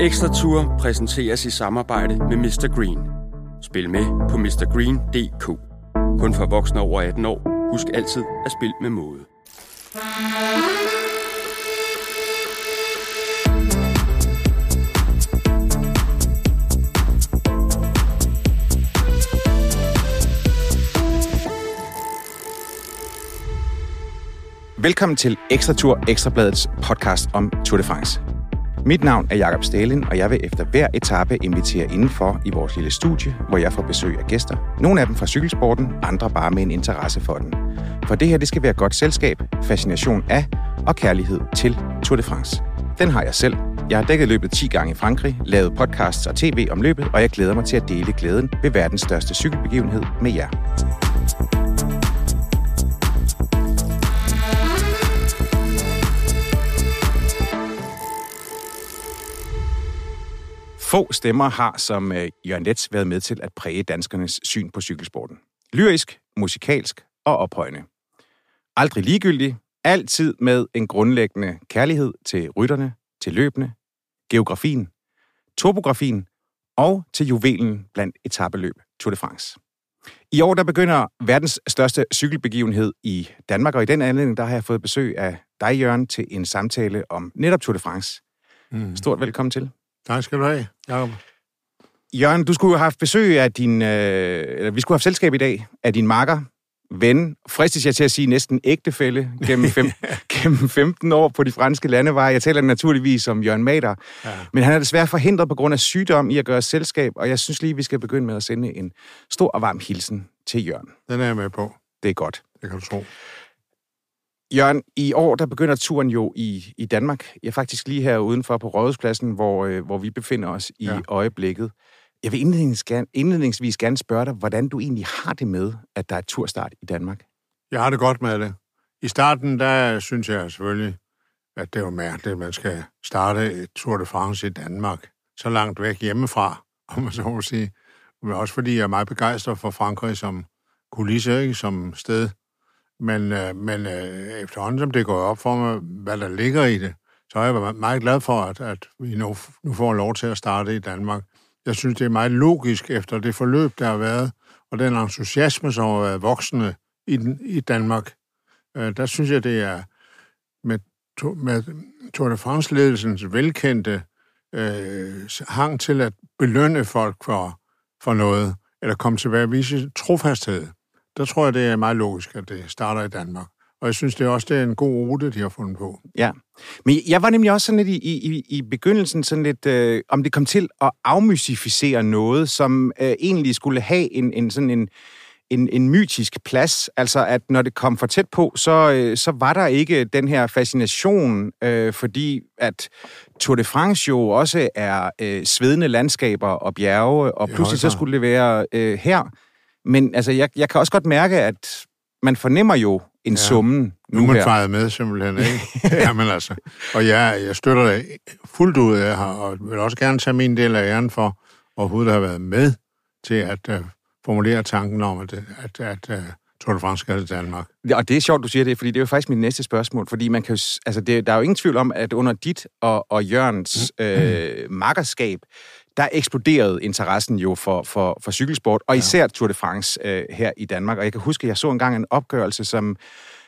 Ekstra Tour præsenteres i samarbejde med Mr. Green. Spil med på mrgreen.dk. Kun for voksne over 18 år. Husk altid at spille med måde. Velkommen til Ekstra Tour, Ekstrabladets podcast om Tour de France. Mit navn er Jakob Stalin, og jeg vil efter hver etape invitere indenfor i vores lille studie, hvor jeg får besøg af gæster. Nogle af dem fra cykelsporten, andre bare med en interesse for den. For det her, det skal være godt selskab, fascination af og kærlighed til Tour de France. Den har jeg selv. Jeg har dækket løbet 10 gange i Frankrig, lavet podcasts og tv om løbet, og jeg glæder mig til at dele glæden ved verdens største cykelbegivenhed med jer. Få stemmer har som øh, Jørgen Letts været med til at præge danskernes syn på cykelsporten. Lyrisk, musikalsk og ophøjende. Aldrig ligegyldig, altid med en grundlæggende kærlighed til rytterne, til løbende, geografien, topografien og til juvelen blandt etabeløb Tour de France. I år der begynder verdens største cykelbegivenhed i Danmark, og i den anledning der har jeg fået besøg af dig, Jørgen, til en samtale om netop Tour de France. Mm. Stort velkommen til. Tak skal du have, Jacob. Jørgen, du skulle jo have haft besøg af din... Øh, eller vi skulle have haft selskab i dag af din makker, ven, fristes jeg til at sige næsten ægtefælle, gennem, fem, gennem 15 år på de franske landeveje. Jeg taler naturligvis om Jørgen Mader, ja. men han er desværre forhindret på grund af sygdom i at gøre selskab, og jeg synes lige, vi skal begynde med at sende en stor og varm hilsen til Jørgen. Den er jeg med på. Det er godt. Det kan du tro. Jørgen, i år der begynder turen jo i, i Danmark. Jeg er faktisk lige her udenfor på Rådhuspladsen, hvor, øh, hvor vi befinder os i ja. øjeblikket. Jeg vil indledningsvis gerne, indledningsvis gerne spørge dig, hvordan du egentlig har det med, at der er turstart i Danmark? Jeg har det godt med det. I starten, der synes jeg selvfølgelig, at det var mærkeligt, at man skal starte et Tour de France i Danmark. Så langt væk hjemmefra, om man så må sige. Men også fordi jeg er meget begejstret for Frankrig som kulisse, ikke? som sted. Men, øh, men øh, efterhånden, som det går op for mig, hvad der ligger i det, så er jeg meget glad for, at, at vi nu, nu får lov til at starte i Danmark. Jeg synes, det er meget logisk efter det forløb, der har været, og den entusiasme, som har været voksende i, i Danmark. Øh, der synes jeg, det er med, med Tour de France-ledelsens velkendte øh, hang til at belønne folk for, for noget, eller komme tilbage og vise trofasthed der tror jeg, det er meget logisk, at det starter i Danmark. Og jeg synes det er også, det er en god rute, de har fundet på. Ja, men jeg var nemlig også sådan lidt i, i, i begyndelsen sådan lidt, øh, om det kom til at afmystificere noget, som øh, egentlig skulle have en, en sådan en, en, en mytisk plads. Altså, at når det kom for tæt på, så, øh, så var der ikke den her fascination, øh, fordi at Tour de France jo også er øh, svedende landskaber og bjerge, og pludselig så skulle det være øh, her men altså, jeg, jeg kan også godt mærke, at man fornemmer jo en ja. summen nu, nu man fejret med simpelthen, ikke? ja, men altså. Og jeg, jeg støtter det fuldt ud af her, og vil også gerne tage min del af æren for overhovedet have været med til at uh, formulere tanken om, at, at, at uh, Tour de France skal til Danmark. Ja, og det er sjovt, du siger det, fordi det er jo faktisk mit næste spørgsmål, fordi man kan jo, altså det, der er jo ingen tvivl om, at under dit og, og Jørgens mm. øh, makkerskab, der eksploderede interessen jo for, for, for cykelsport, og især ja. Tour de France øh, her i Danmark. Og jeg kan huske, at jeg så engang en opgørelse, som,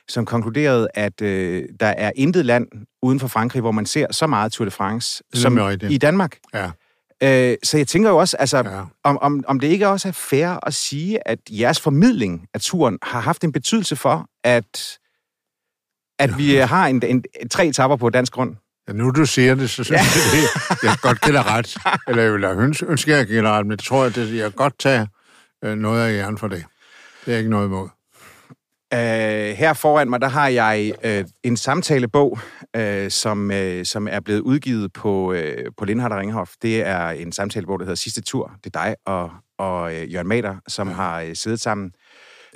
som konkluderede, at øh, der er intet land uden for Frankrig, hvor man ser så meget Tour de France som i Danmark. Ja. Øh, så jeg tænker jo også, altså, ja. om, om, om det ikke også er fair at sige, at jeres formidling af turen har haft en betydelse for, at, at vi har en, en, en, tre etapper på dansk grund. Ja, nu du siger det, så synes ja. jeg, det, jeg godt give ret. Eller jeg vil ønske, ønske, jeg give ret, men det tror jeg, det, jeg godt tage øh, noget af æren for det. Det er ikke noget imod. Uh, her foran mig, der har jeg uh, en samtalebog, uh, som, uh, som er blevet udgivet på, uh, på Lindhardt og Ringhof. Det er en samtalebog, der hedder Sidste Tur. Det er dig og, og uh, Jørgen Mader, som ja. har uh, siddet sammen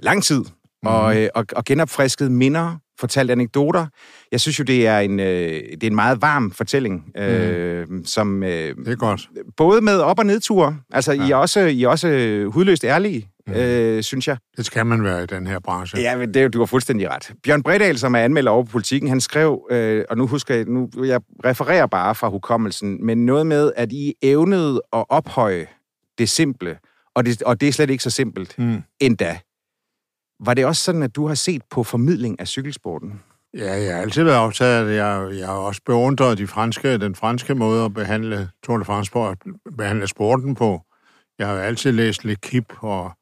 lang tid mm. og, uh, og, og genopfrisket minder fortalt anekdoter. Jeg synes jo, det er en, øh, det er en meget varm fortælling, øh, mm. som... Øh, det er godt. Både med op- og nedture. Altså, ja. I, er også, I er også hudløst ærlige mm. øh, synes jeg. Det skal man være i den her branche. Ja, men det, du har fuldstændig ret. Bjørn Bredal, som er anmelder over på politikken, han skrev, øh, og nu husker jeg, nu, jeg refererer bare fra hukommelsen, men noget med, at I evnede at ophøje det simple, og det, og det er slet ikke så simpelt mm. endda. Var det også sådan, at du har set på formidling af cykelsporten? Ja, jeg har altid været optaget af det. Jeg, jeg har også beundret de franske, den franske måde at behandle Tour de France på, at behandle sporten på. Jeg har altid læst L'Equipe og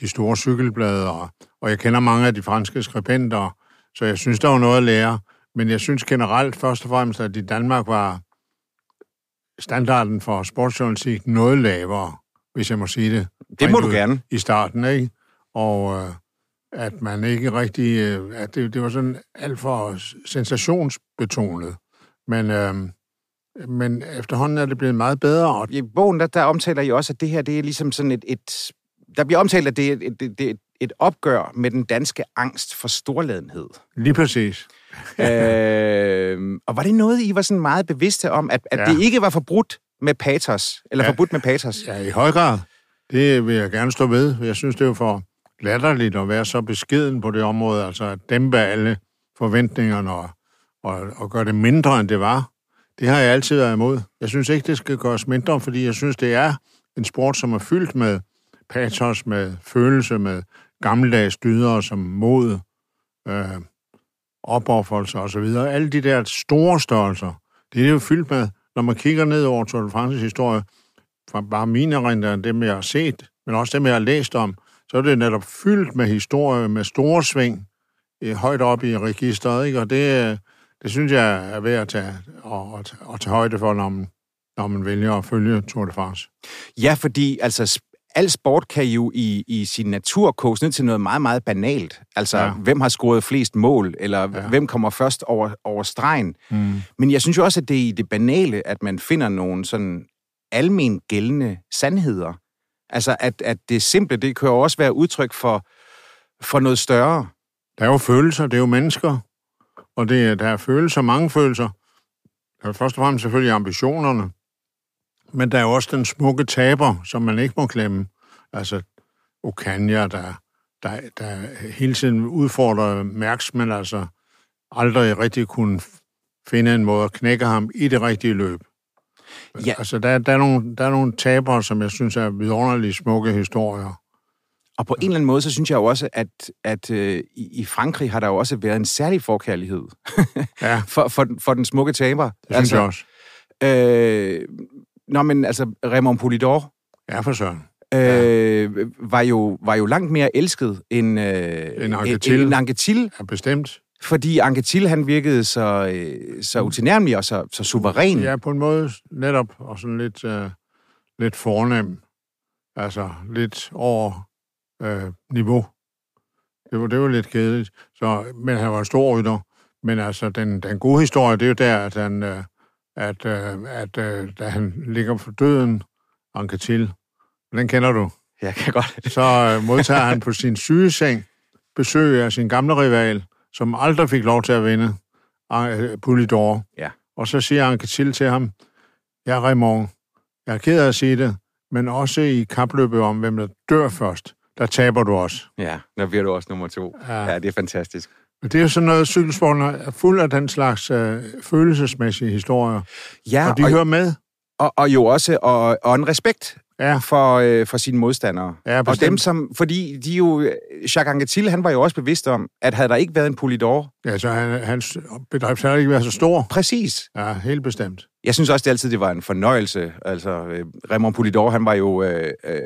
de store cykelblade, og, og jeg kender mange af de franske skribenter, så jeg synes, der var noget at lære. Men jeg synes generelt først og fremmest, at i Danmark var standarden for sportsjournalistik noget lavere, hvis jeg må sige det. Det må du gerne. I starten, ikke? Og øh, at man ikke rigtig... Øh, at det, det var sådan alt for sensationsbetonet. Men, øh, men efterhånden er det blevet meget bedre. Og... I bogen, der, der omtaler I også, at det her det er ligesom sådan et... et der bliver omtalt, at det er et, et, et, et opgør med den danske angst for storladenhed. Lige præcis. øh, og var det noget, I var sådan meget bevidste om, at, at ja. det ikke var forbudt med patos, eller ja. forbudt med patos? Ja, i høj grad. Det vil jeg gerne stå ved. Jeg synes, det er for latterligt at være så beskeden på det område, altså at dæmpe alle forventningerne og, og, og gøre det mindre, end det var. Det har jeg altid været imod. Jeg synes ikke, det skal gøres mindre, fordi jeg synes, det er en sport, som er fyldt med patos, med følelse, med gammeldags dyder som mod, øh, opoffrelse osv. Alle de der store størrelser, det er jo fyldt med, når man kigger ned over Tour de France historie, fra bare mine erindringer, dem jeg har set, men også dem jeg har læst om, så er det netop fyldt med historie, med store sving, øh, højt op i registret, ikke? og det, øh, det synes jeg er værd at tage, og, at, at tage højde for, når man, når man vælger at følge Tour de France. Ja, fordi altså, al sport kan jo i, i sin natur koges ned til noget meget, meget banalt. Altså, ja. hvem har scoret flest mål, eller ja. hvem kommer først over, over stregen. Mm. Men jeg synes jo også, at det er i det banale, at man finder nogle sådan almen gældende sandheder. Altså, at, at det simple, det kan jo også være udtryk for, for noget større. Der er jo følelser, det er jo mennesker. Og det, der er følelser, mange følelser. Der er først og fremmest selvfølgelig ambitionerne. Men der er jo også den smukke taber, som man ikke må glemme. Altså, Okanja, der, der, der hele tiden udfordrer Mærks, men altså aldrig rigtig kunne finde en måde at knække ham i det rigtige løb. Ja. Altså, der, der, er nogle, der er nogle tabere, som jeg synes er vidunderligt smukke historier. Og på en eller anden måde, så synes jeg jo også, at, at øh, i Frankrig har der jo også været en særlig forkærlighed ja. for, for, for den smukke taber. Det synes altså, jeg også. Øh, nå, men altså, Raymond Poulidor... Ja, for søren. Øh, ja. var, jo, var jo langt mere elsket end, øh, en Anquetil. En, Anquetil. Ja, bestemt. Fordi Anquetil, han virkede så, øh, så utilnærmelig og så, så suveræn. Ja, på en måde netop, og sådan lidt, øh, lidt fornem. Altså, lidt over øh, niveau. Det var, det var lidt kedeligt. Så, men han var en stor rytter. Men altså, den, den gode historie, det er jo der, at han, øh, at, øh, at øh, da han ligger for døden, Anquetil, den kender du. Jeg kan godt. Så øh, modtager han på sin sygeseng besøg af sin gamle rival, som aldrig fik lov til at vinde, øh, Pulidor. Ja. Og så siger Anquetil til ham, ja, Raymond, jeg er ked af at sige det, men også i kapløbet om, hvem der dør først, der taber du også. Ja, der bliver du også nummer to. Ja, ja det er fantastisk. Men det er jo sådan noget, cykelsporten er fuld af den slags øh, følelsesmæssige historier. Ja, og de og, hører med. Og, og jo også og, og en respekt ja. for, øh, for sine modstandere. Ja, og dem, som, fordi de jo, Jacques Anquetil, han var jo også bevidst om, at havde der ikke været en Polidor... Ja, så han, hans bedrift havde ikke været så stor. Præcis. Ja, helt bestemt. Jeg synes også, det altid det var en fornøjelse. Altså, øh, Raymond Polidor, han var jo... Øh, øh,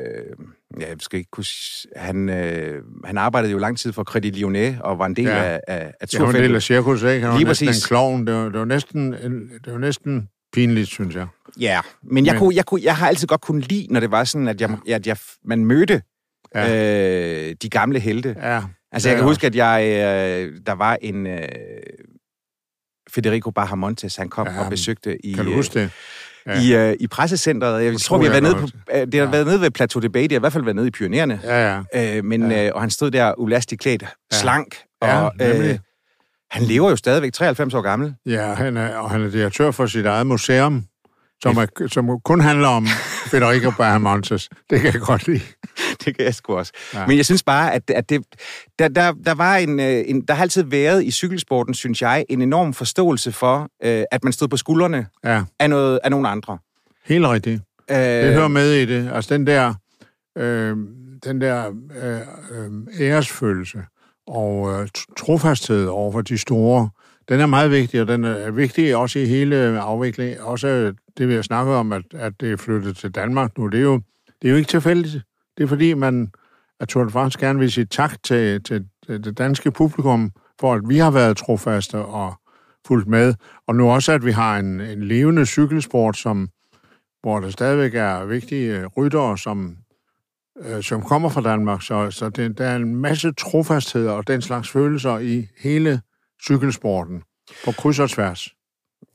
jeg skal ikke kunne... Han, øh, han arbejdede jo lang tid for Credit Lyonnais, og var en del ja. af, af, af turfeltet. Ja, han var en del af cirkus, ikke? Han var Lige næsten præcis. en klovn. Det var, det var næsten, det var næsten pinligt, synes jeg. Ja, men jeg, men... Kunne, jeg, kunne, jeg har altid godt kunne lide, når det var sådan, at, jeg, at jeg, man mødte ja. øh, de gamle helte. Ja. Altså, jeg kan huske, at jeg, øh, der var en... Øh, Federico Bahamontes, han kom ja, og besøgte i... Kan du huske det? Ja. I, uh, i pressecentret. Jeg, tror, vi har været nede, på, uh, det har ja. været nede ved Plateau de Bay, det har i hvert fald været nede i Pionererne. Ja, ja. Uh, men, ja. Uh, og han stod der ulastigt klædt, ja. slank, ja, og uh, han lever jo stadigvæk 93 år gammel. Ja, han er, og han er direktør for sit eget museum, som, er, som kun handler om Federico Bahamontes. Det kan jeg godt lide. det kan jeg sgu også. Ja. Men jeg synes bare, at, at det, der, der, der, var en, øh, en, der har altid været i cykelsporten, synes jeg, en enorm forståelse for, øh, at man stod på skuldrene ja. af, noget, af nogle andre. Helt rigtigt. Øh, det hører med i det. Altså den der, øh, den der øh, øh, æresfølelse og øh, trofasthed over for de store, den er meget vigtig, og den er vigtig også i hele afviklingen. Også øh, det, vi har snakket om, at, at det er flyttet til Danmark nu, det er jo, det er jo ikke tilfældigt. Det er fordi, man, at Tour de France gerne vil sige tak til, til, til det danske publikum, for at vi har været trofaste og fulgt med. Og nu også, at vi har en, en levende cykelsport, som, hvor der stadigvæk er vigtige øh, ryttere, som, øh, som kommer fra Danmark. Så, så det, der er en masse trofasthed og den slags følelser i hele cykelsporten på kryds og tværs.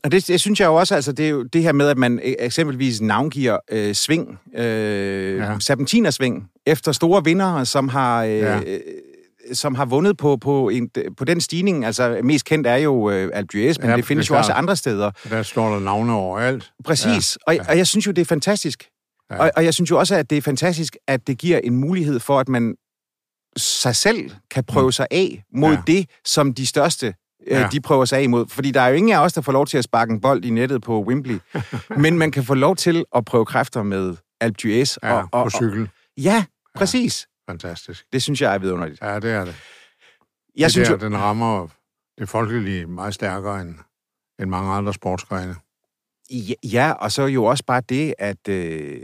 Og det, det synes jeg jo også, altså det er jo det her med, at man e- eksempelvis navngiver øh, sving, øh, ja. serpentinersving, efter store vindere, som har... Øh, ja som har vundet på, på, en, på den stigning. Altså, mest kendt er jo øh, Alpe men ja, det findes det jo også andre steder. Der står der navne overalt. Præcis, ja, ja. Og, og jeg synes jo, det er fantastisk. Ja. Og, og jeg synes jo også, at det er fantastisk, at det giver en mulighed for, at man sig selv kan prøve mm. sig af mod ja. det, som de største Øh, ja. de prøver sig af imod. Fordi der er jo ingen af os, der får lov til at sparke en bold i nettet på Wembley. men man kan få lov til at prøve kræfter med d'Huez. Ja, og, og, på cykel. Og, ja, præcis. Ja, fantastisk. Det synes jeg er vidunderligt. Ja, det er det. Jeg det synes, der, jo... den rammer det folkelige meget stærkere end, end mange andre sportsgrene. Ja, ja, og så jo også bare det, at, øh,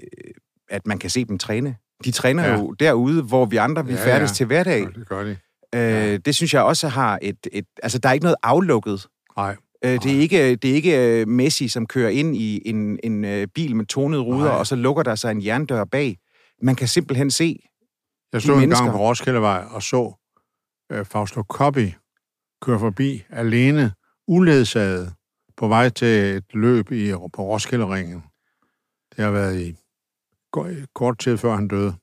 at man kan se dem træne. De træner ja. jo derude, hvor vi andre vi ja, færdes ja. til hverdag. Ja, det gør de. Øh, det synes jeg også har et, et... Altså, der er ikke noget aflukket. Nej. Øh, det, er ikke, det er ikke øh, Messi, som kører ind i en, en øh, bil med tonede ruder, Nej. og så lukker der sig en jerndør bag. Man kan simpelthen se Jeg stod en gang på Roskildevej og så øh, Fausto Coppi køre forbi alene, uledsaget, på vej til et løb i, på Roskilde-ringen. Det har været i kort tid før han døde.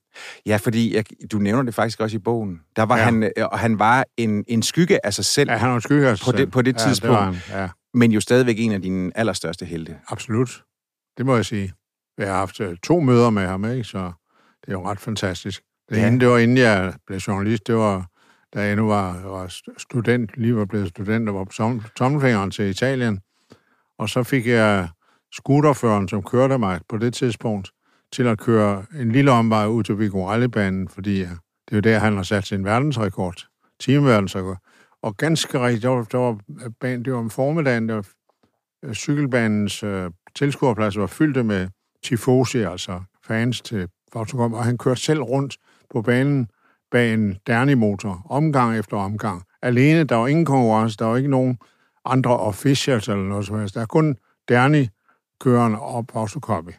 Ja, fordi jeg, du nævner det faktisk også i bogen. Der var ja. han, øh, og han var en, en skygge af sig selv. Ja, han var en skygge af sig på selv. Det, på det ja, tidspunkt. Det han, ja. Men jo stadigvæk en af dine allerstørste helte. Absolut. Det må jeg sige. Jeg har haft øh, to møder med ham, ikke? så det er jo ret fantastisk. Det ja. ene, det var inden jeg blev journalist, det var, da jeg endnu var, var student, lige var blevet student, og var på tommelfingeren til Italien. Og så fik jeg scooterføreren, som kørte mig på det tidspunkt, til at køre en lille omvej ud til Vigorellebanen, fordi det er jo der, han har sat sin verdensrekord, timeverdensrekord. Og ganske rigtigt, der var, der var, det var om formiddagen, der var, øh, cykelbanens øh, tilskuerplads var fyldt med tifosi, altså fans til Fautogom, og han kørte selv rundt på banen bag en Derni-motor, omgang efter omgang. Alene, der var ingen konkurrence, der var ikke nogen andre officials eller noget som helst. Der er kun Derni-kørende og Fautogom.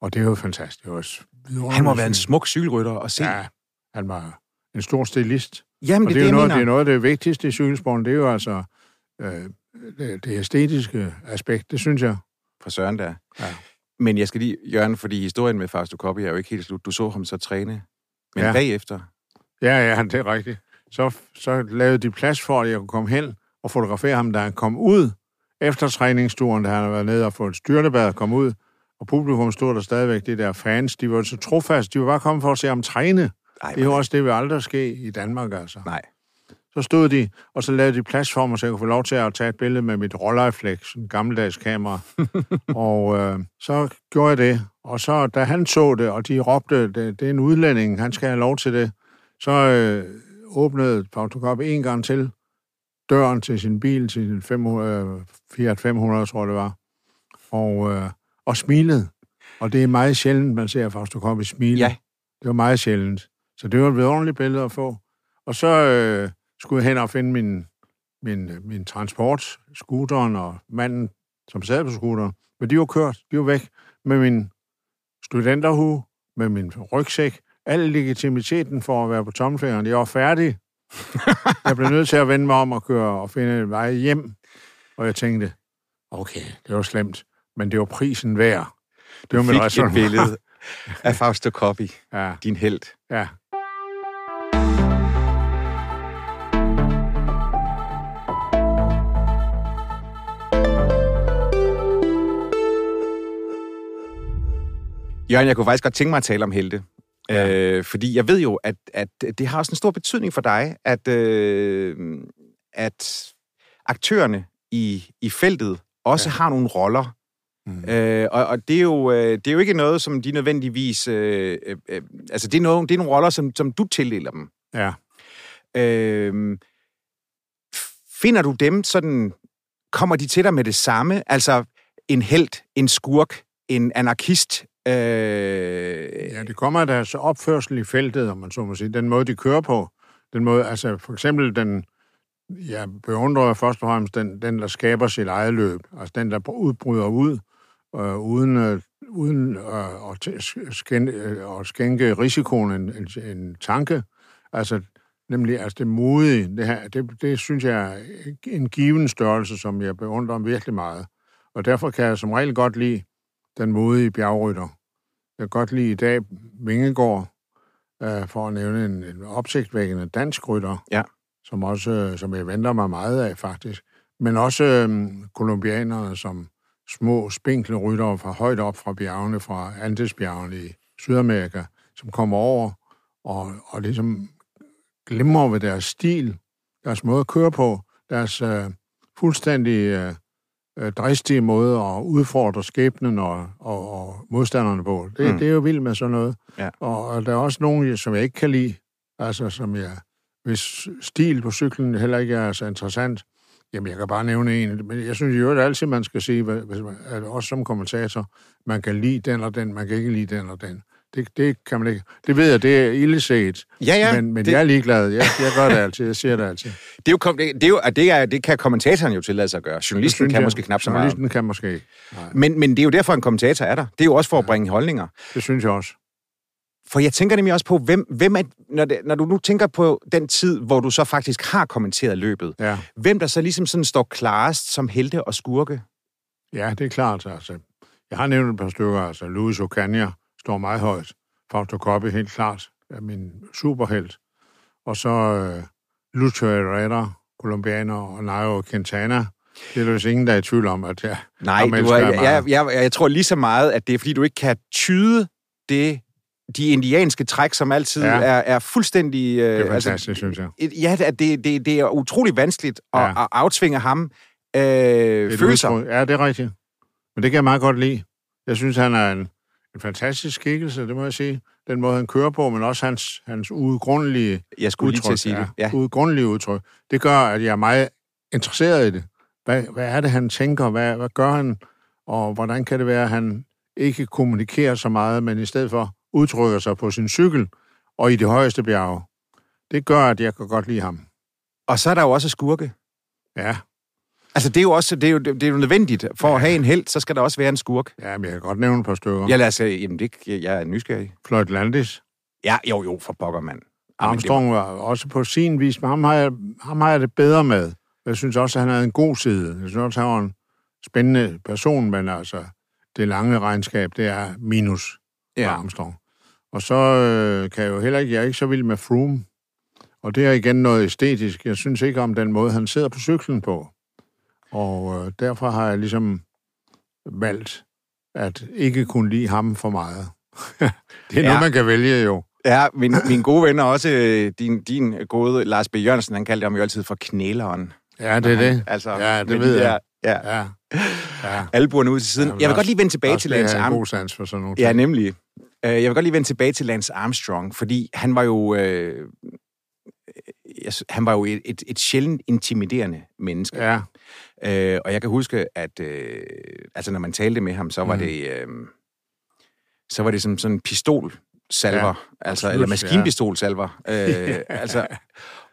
Og det er jo fantastisk. Det var han må være en smuk cykelrytter at se. Ja, han var en stor stilist. Jamen, det, det, er jo noget, det er noget af det vigtigste i cykelsporten. Det er jo altså øh, det, det æstetiske aspekt, det synes jeg. For Søren der. Ja. Men jeg skal lige, Jørgen, fordi historien med Fausto Coppi er jo ikke helt slut. Du så ham så træne, men ja. bagefter... Ja, ja, det er rigtigt. Så, så lavede de plads for, at jeg kunne komme hen og fotografere ham, da han kom ud efter træningsturen, da han havde været nede og fået styrtebad og kom ud og publikum stod der stadigvæk, det der fans, de var så trofast, de var bare kommet for at se ham træne. Ej, det er jo også det, vil aldrig ske i Danmark, altså. Nej. Så stod de, og så lavede de plads for mig, så jeg kunne få lov til at tage et billede med mit Rolleiflex, en gammeldags kamera. og øh, så gjorde jeg det. Og så, da han så det, og de råbte, det, det er en udlænding, han skal have lov til det, så øh, åbnede Fautokop en gang til døren til sin bil, til sin 500, øh, Fiat 500, tror det var. Og øh, og smilede. Og det er meget sjældent, man ser Fausto Coppi smile. Ja. Det var meget sjældent. Så det var et ordentligt billede at få. Og så øh, skulle jeg hen og finde min, min, min transport, scooteren og manden, som sad på scooteren. Men de var kørt, de var væk med min studenterhue, med min rygsæk, al legitimiteten for at være på tommelfingeren. Jeg var færdig. jeg blev nødt til at vende mig om og køre og finde en vej hjem. Og jeg tænkte, okay, det var slemt men det var prisen værd. Det var med fik et billede af Fausto Coppi, ja. din held. Ja. Jørgen, jeg kunne faktisk godt tænke mig at tale om helte. Ja. Øh, fordi jeg ved jo, at, at det har også en stor betydning for dig, at, øh, at aktørerne i, i feltet også ja. har nogle roller. Mm. Øh, og og det, er jo, øh, det er jo ikke noget, som de nødvendigvis... Øh, øh, øh, altså, det er, noget, det er nogle roller, som, som du tildeler dem. Ja. Øh, finder du dem sådan... Kommer de til dig med det samme? Altså, en held, en skurk, en anarkist? Øh... Ja, det kommer af deres opførsel i feltet, om man så må sige. Den måde, de kører på. Den måde, altså for eksempel den, jeg beundrer først og fremmest den, den, der skaber sit eget løb. Altså den, der udbryder ud, øh, uden, øh, uden øh, at, skænke, øh, at skænke risikoen en, en, en tanke. Altså nemlig altså det modige. Det, her, det, det synes jeg er en given størrelse, som jeg beundrer virkelig meget. Og derfor kan jeg som regel godt lide den modige bjergrytter. Jeg kan godt lide i dag Vingegård, øh, for at nævne en, en opsigtvækkende dansk rytter. Ja som, også, som jeg venter mig meget af, faktisk. Men også øhm, kolumbianerne, som små, spinkle ryttere fra højt op fra bjergene, fra Andesbjergene i Sydamerika, som kommer over og, og ligesom glemmer ved deres stil, deres måde at køre på, deres øh, fuldstændig øh, øh, dristige måde at udfordre skæbnen og, og, og modstanderne på. Det, mm. det er jo vildt med sådan noget. Ja. Og, og der er også nogen, som jeg ikke kan lide, altså som jeg hvis stil på cyklen heller ikke er så interessant, jamen jeg kan bare nævne en, men jeg synes jo at altid, man skal sige, at også som kommentator, man kan lide den og den, man kan ikke lide den og den. Det, det kan man ikke. Det ved jeg, det er illeset. Ja, ja. Men, men det... jeg er ligeglad. Jeg, jeg gør det altid. Jeg siger det altid. Det er jo, det, er jo, det, er, det kan kommentatoren jo tillade sig at gøre. Journalisten kan jeg. måske knap så meget. Journalisten kan måske ikke. Men, men det er jo derfor, en kommentator er der. Det er jo også for at bringe holdninger. Det synes jeg også. For jeg tænker nemlig også på, hvem, hvem er, når, det, når du nu tænker på den tid, hvor du så faktisk har kommenteret løbet, ja. hvem der så ligesom sådan står klarest som helte og skurke? Ja, det er klart. Altså. Jeg har nævnt et par stykker. Altså, Luis Ocaña står meget højt. Fausto Coppi, helt klart, er min superhelt. Og så uh, Lucho Herrera, kolumbianer, og Nairo Quintana. Det er jo ingen, der er i tvivl om, at jeg Nej, du er, jeg, jeg, jeg, jeg tror lige så meget, at det er, fordi du ikke kan tyde det, de indianske træk, som altid ja. er, er fuldstændig... Øh, det er fantastisk, altså, synes jeg. Ja, det, det, det er utrolig vanskeligt at, ja. at aftvinge ham øh, følelser. Ja, det er rigtigt. Men det kan jeg meget godt lide. Jeg synes, han er en, en fantastisk skikkelse, det må jeg sige. Den måde, han kører på, men også hans, hans udgrundelige Jeg skulle udtryk, lige til at sige det. Ja. Udgrundelige udtryk. Det gør, at jeg er meget interesseret i det. Hvad, hvad er det, han tænker? Hvad, hvad gør han? Og hvordan kan det være, at han ikke kommunikerer så meget, men i stedet for udtrykker sig på sin cykel og i de højeste bjerge. Det gør, at jeg kan godt lide ham. Og så er der jo også skurke. Ja. Altså, det er jo også det er jo, det er jo nødvendigt. For ja. at have en held, så skal der også være en skurk. Ja, men jeg kan godt nævne et par stykker. Ja, lad os sige, jamen det, jeg er nysgerrig. Floyd Landis. Ja, jo, jo, for pokker, mand. Armstrong var også på sin vis, men ham har, jeg, ham har jeg det bedre med. Jeg synes også, at han havde en god side. Jeg synes også, at han var en spændende person, men altså, det lange regnskab, det er minus ja. Armstrong. Og så øh, kan jeg jo heller ikke, jeg er ikke så vild med Froome. Og det er igen noget æstetisk. Jeg synes ikke om den måde, han sidder på cyklen på. Og øh, derfor har jeg ligesom valgt at ikke kunne lide ham for meget. det er ja. noget, man kan vælge jo. Ja, min, min gode ven er også øh, din, din gode Lars B. Jørgensen, han kaldte ham jo altid for knæleren. Ja, det er han, det. Altså, ja, det ved jeg. Ja. ja. ja. Albuerne ud til siden. Ja, jeg vil godt lige vende tilbage til Lance Armstrong. god sans for sådan noget. Ja, nemlig. Øh, jeg vil godt lige vende tilbage til Lance Armstrong, fordi han var jo... Øh, han var jo et, et, et sjældent intimiderende menneske. Ja. Øh, og jeg kan huske, at øh, altså, når man talte med ham, så var mm. det... Øh, så var det som sådan en pistolsalver, ja, altså, eller maskinpistolsalver. Ja. øh, altså,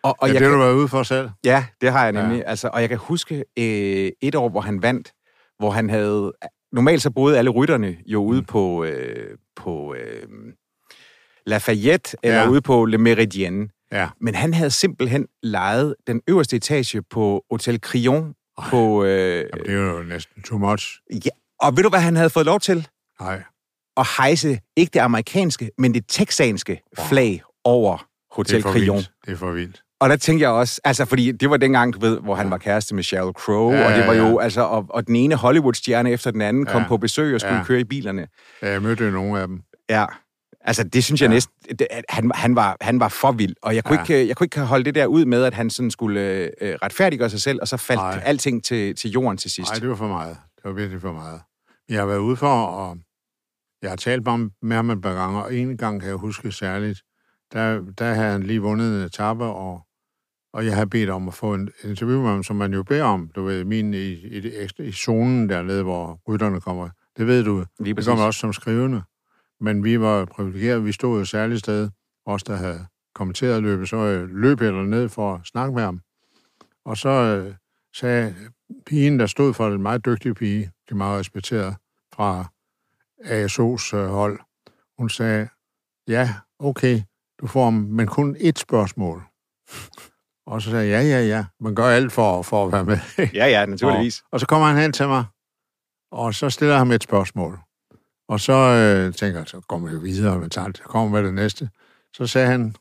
og, og ja, jeg det har du været ude for selv. Ja, det har jeg nemlig. Ja. Altså, og jeg kan huske øh, et år, hvor han vandt, hvor han havde... Normalt så boede alle rytterne jo ude mm. på, øh, på øh, Lafayette, eller ja. ude på Le Méridien. Ja. Men han havde simpelthen lejet den øverste etage på Hotel Crillon. På, øh, Jamen, det er jo næsten too much. Ja, og ved du, hvad han havde fået lov til? Nej. At hejse ikke det amerikanske, men det texanske wow. flag over Hotel. Vildt. Det er for vildt. Og der tænkte jeg også, altså fordi det var dengang, du ved, hvor han var kæreste med Sheryl Crow, ja, og det var jo, ja. altså, og, og den ene Hollywood-stjerne efter den anden ja. kom på besøg og skulle ja. køre i bilerne. Ja, jeg mødte jo nogle af dem. Ja, Altså, det synes jeg Ja. næsten... Det, han, han, var, han var for vild, og jeg kunne, Ja. ikke, jeg kunne ikke holde det der ud med, at han sådan skulle øh, retfærdiggøre sig selv, og så faldt Nej. alting til, til jorden til sidst. Nej, det var for meget. Det var virkelig for meget. Jeg har været ude for, og jeg har talt med ham, med ham et par gange, og en gang kan jeg huske særligt, der, der havde han lige vundet en etape, og, og jeg havde bedt om at få en interview med ham, som man jo beder om, du ved, min i, i, ekstra, i zonen dernede, hvor rytterne kommer. Det ved du, Lige det kommer også som skrivende. Men vi var privilegerede, vi stod jo et særligt sted, os der havde kommenteret løbet, så øh, løb jeg ned for at snakke med ham. Og så øh, sagde pigen, der stod for en meget dygtig pige, det er meget respekteret, fra ASO's øh, hold, hun sagde, ja, okay, du får men kun ét spørgsmål. Og så sagde jeg, ja, ja, ja, man gør alt for, for at være med. Ja, ja, naturligvis. Og så kommer han hen til mig, og så stiller han et spørgsmål. Og så øh, tænker jeg, så går man jo videre, og man tager, så kommer med det næste. Så sagde han,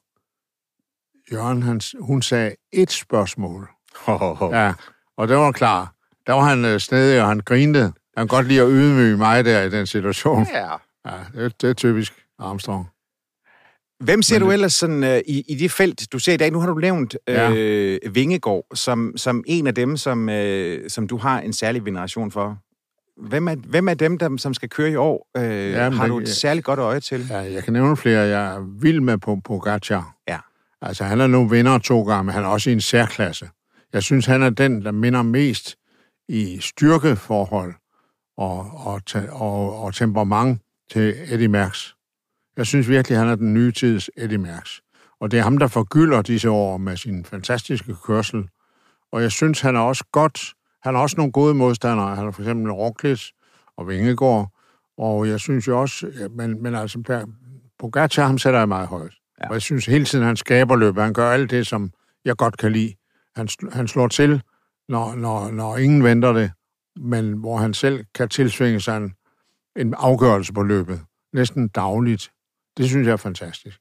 Jørgen, han, hun sagde et spørgsmål. Ja, og det var klar. Der var han øh, snedig, og han grinede. Han kan godt lide at ydmyge mig der i den situation. Ja. Ja, det, det er typisk Armstrong. Hvem ser Men du ellers sådan, øh, i, i det felt, du ser i dag? Nu har du nævnt Ja. øh, Vingegård som, som en af dem, som, øh, som du har en særlig veneration for. Hvem er, hvem er dem, der, som skal køre i år? Øh, men har du et særligt godt øje til? Ja, jeg kan nævne flere. Jeg er vild med på Pogacar. Ja. Altså, han er nu vinder to gange, men han er også i en særklasse. Jeg synes, han er den, der minder mest i styrkeforhold og, og, og, og temperament til Eddie Merckx. Jeg synes virkelig, han er den nye tids Eddie Merckx. Og det er ham, der forgylder disse år med sin fantastiske kørsel. Og jeg synes, han er også godt... Han har også nogle gode modstandere. Han har for eksempel Roglic og Vingegaard. Og jeg synes jo også... Men, men altså, Pogacar, ham sætter jeg meget højt. Ja. Og jeg synes hele tiden, han skaber løbet. Han gør alt det, som jeg godt kan lide. Han, han slår til, når, når, når ingen venter det, men hvor han selv kan tilsvinge sig en, en afgørelse på løbet. Næsten dagligt. Det synes jeg er fantastisk.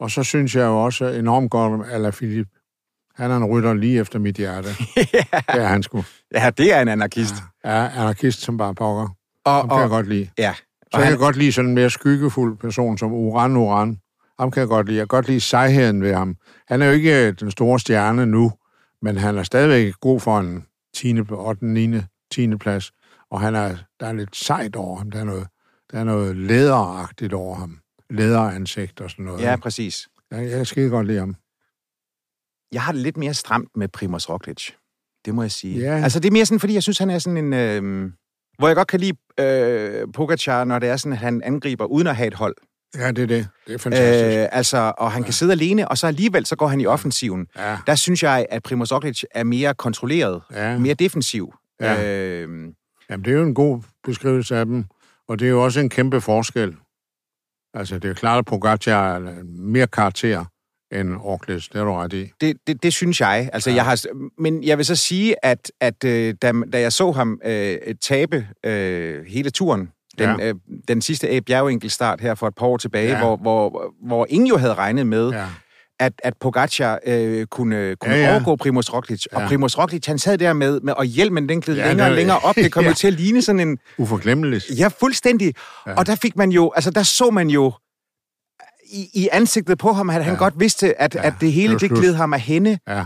Og så synes jeg jo også enormt godt om Alaphilippe. Han er en rytter lige efter mit hjerte. Det er han sgu. Ja, det er en anarkist. Ja, anarkist som bare pokker. Og, Ham kan jeg og, godt lide. ja. Så jeg kan han, godt lide sådan en mere skyggefuld person som Uran Uran. Ham kan jeg godt lide. Jeg kan godt lide sejheden ved ham. Han er jo ikke den store stjerne nu, men han er stadigvæk god for en 10. 8. 9. 10. plads. Og han er, der er lidt sejt over ham. Der er noget, der er noget læderagtigt over ham. Læderansigt og sådan noget. ja, præcis. Jeg, jeg skal godt lide ham. Jeg har det lidt mere stramt med Primoz Roglic. Det må jeg sige. Ja. Altså, det er mere sådan, fordi jeg synes, han er sådan en... Øh, hvor jeg godt kan lide øh, Pogacar, når det er sådan, at han angriber uden at have et hold. Ja, det er det. Det er fantastisk. Øh, altså, og han kan sidde alene, og så alligevel så går han i offensiven. ja, Der synes jeg, at Primoz Roglic er mere kontrolleret, ja. mere defensiv. Ja. Øh, Jamen, det er jo en god beskrivelse af dem, og det er jo også en kæmpe forskel. Altså, det er klart, at Pogacar er mere karakter end Roglic, det har du ret i. det, det, det synes jeg. Altså, Ja. jeg har, men jeg vil så sige, at, at øh, da, da jeg så ham øh, tabe øh, hele turen, den, Ja. øh, den sidste bjergenkelstart her for et par år tilbage, Ja. hvor, hvor, hvor ingen jo havde regnet med, ja. At, at Pogacar øh, kunne, kunne Ja, ja, overgå Primoz Roglic. Ja. Og Primoz Roglic, han sad der med, med og hjelmen den gled Ja, længere og længere op. Det kom ja. Jo til at ligne sådan en... uforglemmeligt. Ja, fuldstændig. Ja. Og der fik man jo... Altså, der så man jo i, i ansigtet på ham, at han Ja. godt vidste, at, Ja, at det hele det det gled ham af hende. Ja,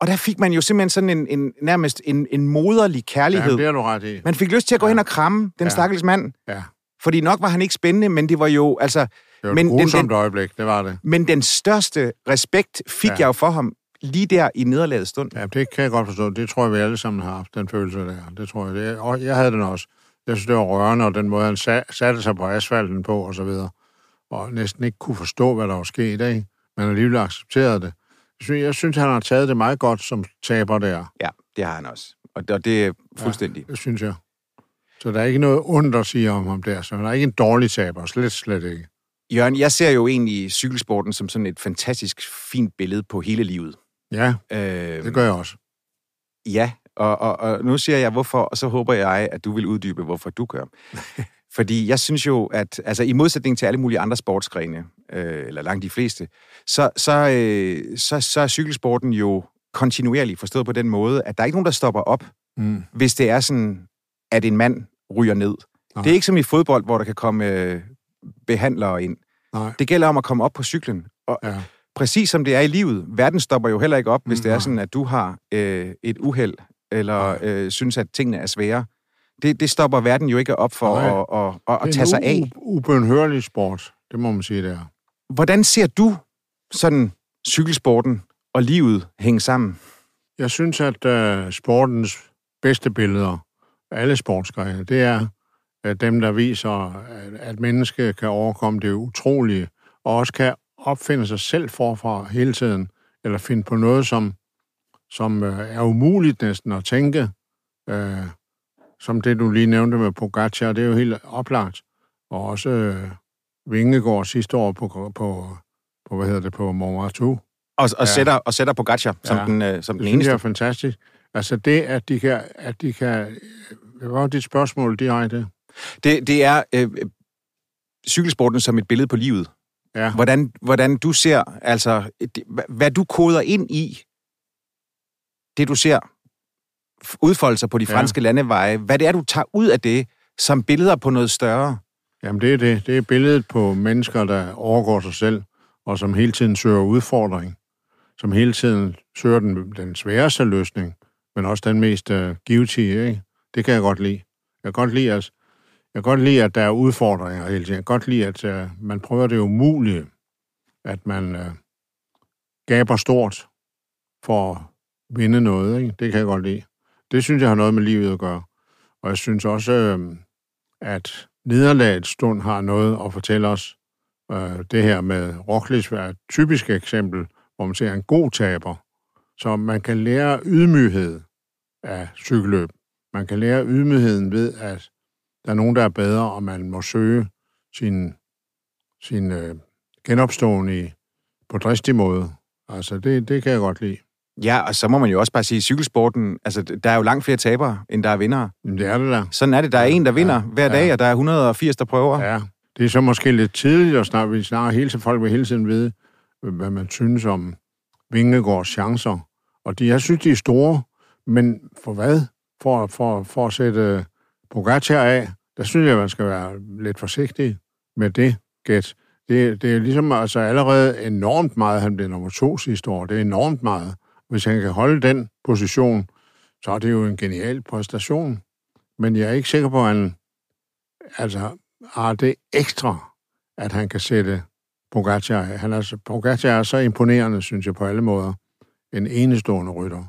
Og der fik man jo simpelthen sådan en, en nærmest en, en moderlig kærlighed. ja det har du ret i. Man fik lyst til at gå Ja. hen og kramme den Ja. stakkels mand. Ja, Fordi nok var han ikke spændende, men det var jo, altså... det var Men et den- den- øjeblik, det var det. Men den største respekt fik Ja. jeg jo for ham lige der i nederlagets stund. Ja, det kan jeg godt forstå. Det tror jeg, vi alle sammen har haft, den følelse der. Det tror jeg. Det, og jeg havde den også. Jeg synes, det var rørende, og den måde, han sa- satte sig på asfalten på, og så videre. Og næsten ikke kunne forstå, hvad der var sket i dag, men alligevel accepterede det. Jeg synes, han har taget det meget godt som taber der. Ja, det har han også. Og det, er fuldstændig. Det synes jeg. Så der er ikke noget ondt at sige om ham der. Så han er ikke en dårlig taber. Slet, slet ikke. Jørgen, jeg ser jo egentlig cykelsporten som sådan et fantastisk fint billede på hele livet. Ja, Øh, det gør jeg også. Ja, og, og, og nu siger jeg hvorfor, og så håber jeg, at du vil uddybe, hvorfor du gør. Fordi jeg synes jo, at altså, i modsætning til alle mulige andre sportsgrene, øh, eller langt de fleste, så, så, øh, så, så er cykelsporten jo kontinuerlig, forstået på den måde, at der er ikke nogen, der stopper op, Mm. hvis det er sådan, at en mand ryger ned. Nej. Det er ikke som i fodbold, hvor der kan komme øh, behandlere ind. Nej. Det gælder om at komme op på cyklen. Og Ja. præcis som det er i livet, verden stopper jo heller ikke op, hvis Mm, det er nej. sådan, at du har øh, et uheld, eller øh, synes, at tingene er svære. Det, det stopper verden jo ikke op for Nej. at, at, at, at Det tage er sig af. ubønhørlig sport. Det må man sige, det er. Hvordan ser du sådan cykelsporten og livet hænge sammen? Jeg synes, at uh, sportens bedste billeder af alle sportsgrene, det er uh, dem, der viser, at, at mennesket kan overkomme det utrolige, og også kan opfinde sig selv forfra hele tiden, eller finde på noget, som, som uh, er umuligt næsten at tænke. Uh, som det, du lige nævnte med Pogacar, det er jo helt oplagt. Og også uh, Vingegaard sidste år på, på, på hvad hedder det, på Mont Ventoux. Og, og, Ja. sætter, og sætter Pogacar som Ja. den, øh, som Det den eneste. jeg er fantastisk. Altså det, at de kan... At de kan hvad var dit spørgsmål direkte? Det, det er øh, øh, cykelsporten som et billede på livet. Ja. Hvordan, hvordan du ser, altså, det, hvad, du koder ind i, det du ser udfolde sig på de Ja. franske landeveje, hvad det er, du tager ud af det, som billeder på noget større. Jamen det er det. Det er billedet på mennesker, der overgår sig selv, og som hele tiden søger udfordring. Som hele tiden søger den, den sværeste løsning, men også den mest uh, givetige, ikke? Det kan jeg godt lide. Jeg kan godt lide, at, jeg kan godt lide, at der er udfordringer hele tiden. Jeg kan godt lide, at uh, man prøver det umulige. At man uh, gaber stort for at vinde noget, ikke? Det kan jeg godt lide. Det synes jeg har noget med livet at gøre. Og jeg synes også, øh, at nederlagets stund har noget at fortælle os. Øh, det her med Roglic er et typisk eksempel, hvor man ser en god taber. Så man kan lære ydmyghed af cykelløb. Man kan lære ydmygheden ved, at der er nogen, der er bedre, og man må søge sin, sin øh, genopstående på dristig måde. Altså, det, det kan jeg godt lide. Ja, og så må man jo også bare sige, cykelsporten, altså, der er jo langt flere tabere, end der er vindere. Det er det der. Sådan er det. Der er Ja, en, der vinder ja, hver ja. dag, og der er 180, der prøver. Ja, det er så måske lidt tidligt at snakke. Vi snakker hele tiden, folk vil hele tiden vide, hvad man synes om Vingegaards chancer. Og de, jeg synes, de er store, men for hvad? For, for, for at sætte Pogacar af, der synes jeg, man skal være lidt forsigtig med det gæt. Det, det er ligesom altså allerede enormt meget, han blev nummer to sidste år. Det er enormt meget. Hvis han kan holde den position, så er det jo en genial præstation. Men jeg er ikke sikker på, at han altså, har det ekstra, at han kan sætte Pogacar. Han er, så- Pogacar er så imponerende, synes jeg, på alle måder. En enestående rytter.